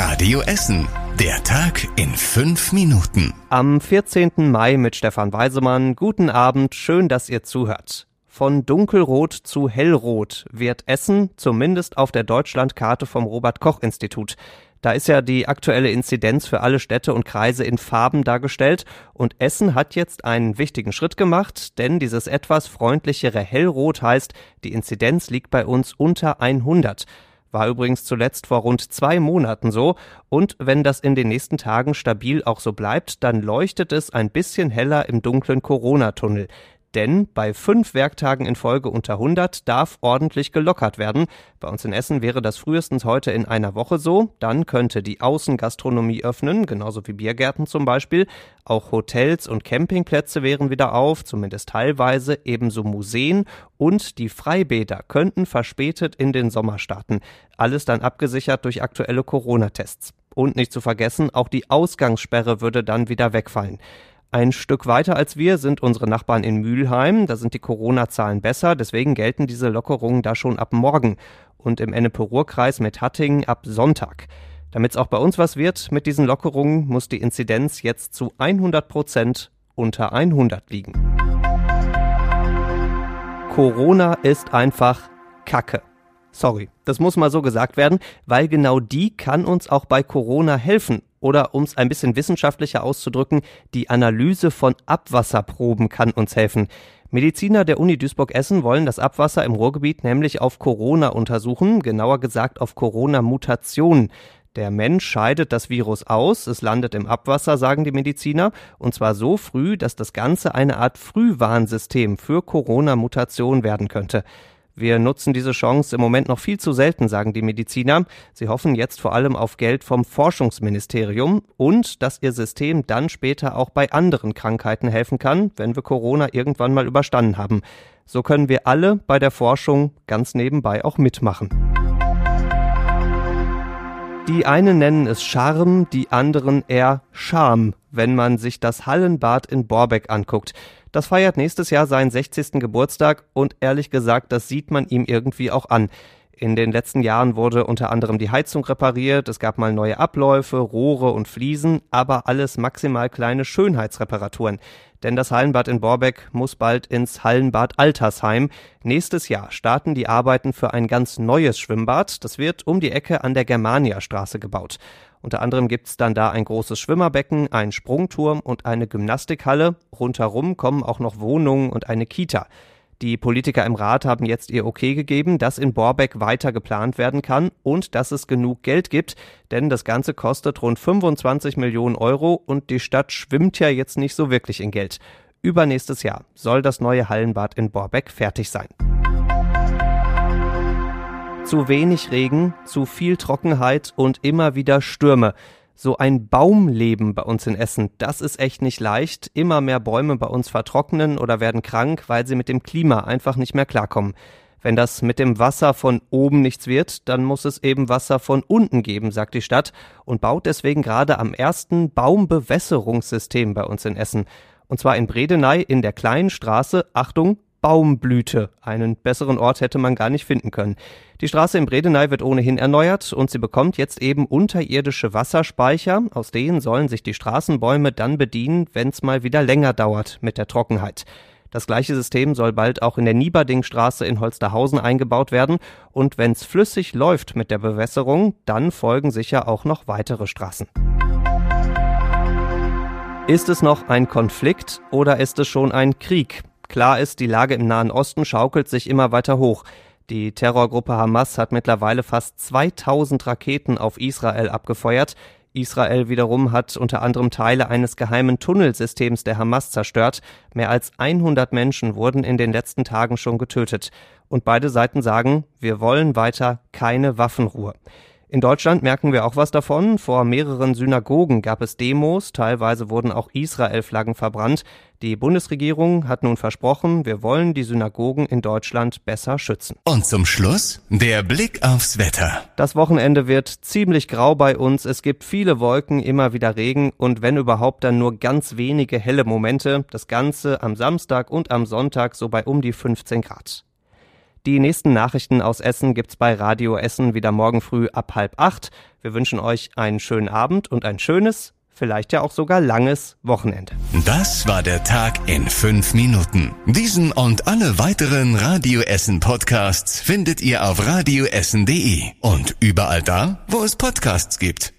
Radio Essen. Der Tag in fünf Minuten. Am 14. Mai mit Stefan Weisemann. Guten Abend, schön, dass ihr zuhört. Von dunkelrot zu hellrot wird Essen, zumindest auf der Deutschlandkarte vom Robert Koch Institut. Da ist ja die aktuelle Inzidenz für alle Städte und Kreise in Farben dargestellt und Essen hat jetzt einen wichtigen Schritt gemacht, denn dieses etwas freundlichere Hellrot heißt, die Inzidenz liegt bei uns unter 100. War übrigens zuletzt vor rund zwei Monaten so. Und wenn das in den nächsten Tagen stabil auch so bleibt, dann leuchtet es ein bisschen heller im dunklen Corona-Tunnel. Denn bei fünf Werktagen in Folge unter 100 darf ordentlich gelockert werden. Bei uns in Essen wäre das frühestens heute in einer Woche so. Dann könnte die Außengastronomie öffnen, genauso wie Biergärten zum Beispiel. Auch Hotels und Campingplätze wären wieder auf, zumindest teilweise, ebenso Museen und die Freibäder könnten verspätet in den Sommer starten. Alles dann abgesichert durch aktuelle Corona-Tests. Und nicht zu vergessen, auch die Ausgangssperre würde dann wieder wegfallen. Ein Stück weiter als wir sind unsere Nachbarn in Mülheim. Da sind die Corona-Zahlen besser. Deswegen gelten diese Lockerungen da schon ab morgen. Und im Ennepe-Ruhr-Kreis mit Hattingen ab Sonntag. Damit es auch bei uns was wird mit diesen Lockerungen, muss die Inzidenz jetzt zu 100 Prozent unter 100 liegen. Corona ist einfach Kacke. Sorry, das muss mal so gesagt werden, weil genau die kann uns auch bei Corona helfen oder um es ein bisschen wissenschaftlicher auszudrücken, die Analyse von Abwasserproben kann uns helfen. Mediziner der Uni Duisburg-Essen wollen das Abwasser im Ruhrgebiet nämlich auf Corona untersuchen, genauer gesagt auf Corona-Mutationen. Der Mensch scheidet das Virus aus, es landet im Abwasser, sagen die Mediziner, und zwar so früh, dass das Ganze eine Art Frühwarnsystem für Corona-Mutation werden könnte. Wir nutzen diese Chance im Moment noch viel zu selten, sagen die Mediziner. Sie hoffen jetzt vor allem auf Geld vom Forschungsministerium und dass ihr System dann später auch bei anderen Krankheiten helfen kann, wenn wir Corona irgendwann mal überstanden haben. So können wir alle bei der Forschung ganz nebenbei auch mitmachen. Die einen nennen es Charme, die anderen eher Scham, wenn man sich das Hallenbad in Borbeck anguckt. Das feiert nächstes Jahr seinen 60. Geburtstag und ehrlich gesagt, das sieht man ihm irgendwie auch an. In den letzten Jahren wurde unter anderem die Heizung repariert, es gab mal neue Abläufe, Rohre und Fliesen, aber alles maximal kleine Schönheitsreparaturen. Denn das Hallenbad in Borbeck muss bald ins Hallenbad Altersheim. Nächstes Jahr starten die Arbeiten für ein ganz neues Schwimmbad. Das wird um die Ecke an der Germania-Straße gebaut. Unter anderem gibt's dann da ein großes Schwimmerbecken, einen Sprungturm und eine Gymnastikhalle. Rundherum kommen auch noch Wohnungen und eine Kita. Die Politiker im Rat haben jetzt ihr Okay gegeben, dass in Borbeck weiter geplant werden kann und dass es genug Geld gibt, denn das Ganze kostet rund 25 Millionen Euro und die Stadt schwimmt ja jetzt nicht so wirklich in Geld. Übernächstes Jahr soll das neue Hallenbad in Borbeck fertig sein. Zu wenig Regen, zu viel Trockenheit und immer wieder Stürme. So ein Baumleben bei uns in Essen, das ist echt nicht leicht. Immer mehr Bäume bei uns vertrocknen oder werden krank, weil sie mit dem Klima einfach nicht mehr klarkommen. Wenn das mit dem Wasser von oben nichts wird, dann muss es eben Wasser von unten geben, sagt die Stadt und baut deswegen gerade am ersten Baumbewässerungssystem bei uns in Essen. Und zwar in Bredeney in der kleinen Straße, Achtung, Baumblüte. Einen besseren Ort hätte man gar nicht finden können. Die Straße in Bredeney wird ohnehin erneuert und sie bekommt jetzt eben unterirdische Wasserspeicher. Aus denen sollen sich die Straßenbäume dann bedienen, wenn es mal wieder länger dauert mit der Trockenheit. Das gleiche System soll bald auch in der Nieberdingstraße in Holsterhausen eingebaut werden. Und wenn es flüssig läuft mit der Bewässerung, dann folgen sicher auch noch weitere Straßen. Ist es noch ein Konflikt oder ist es schon ein Krieg? Klar ist, die Lage im Nahen Osten schaukelt sich immer weiter hoch. Die Terrorgruppe Hamas hat mittlerweile fast 2000 Raketen auf Israel abgefeuert. Israel wiederum hat unter anderem Teile eines geheimen Tunnelsystems der Hamas zerstört. Mehr als 100 Menschen wurden in den letzten Tagen schon getötet. Und beide Seiten sagen, wir wollen weiter keine Waffenruhe. In Deutschland merken wir auch was davon. Vor mehreren Synagogen gab es Demos, teilweise wurden auch Israel-Flaggen verbrannt. Die Bundesregierung hat nun versprochen, wir wollen die Synagogen in Deutschland besser schützen. Und zum Schluss der Blick aufs Wetter. Das Wochenende wird ziemlich grau bei uns. Es gibt viele Wolken, immer wieder Regen und wenn überhaupt dann nur ganz wenige helle Momente. Das Ganze am Samstag und am Sonntag so bei um die 15 Grad. Die nächsten Nachrichten aus Essen gibt's bei Radio Essen wieder morgen früh ab halb acht. Wir wünschen euch einen schönen Abend und ein schönes, vielleicht ja auch sogar langes Wochenende. Das war der Tag in fünf Minuten. Diesen und alle weiteren Radio Essen Podcasts findet ihr auf radioessen.de und überall da, wo es Podcasts gibt.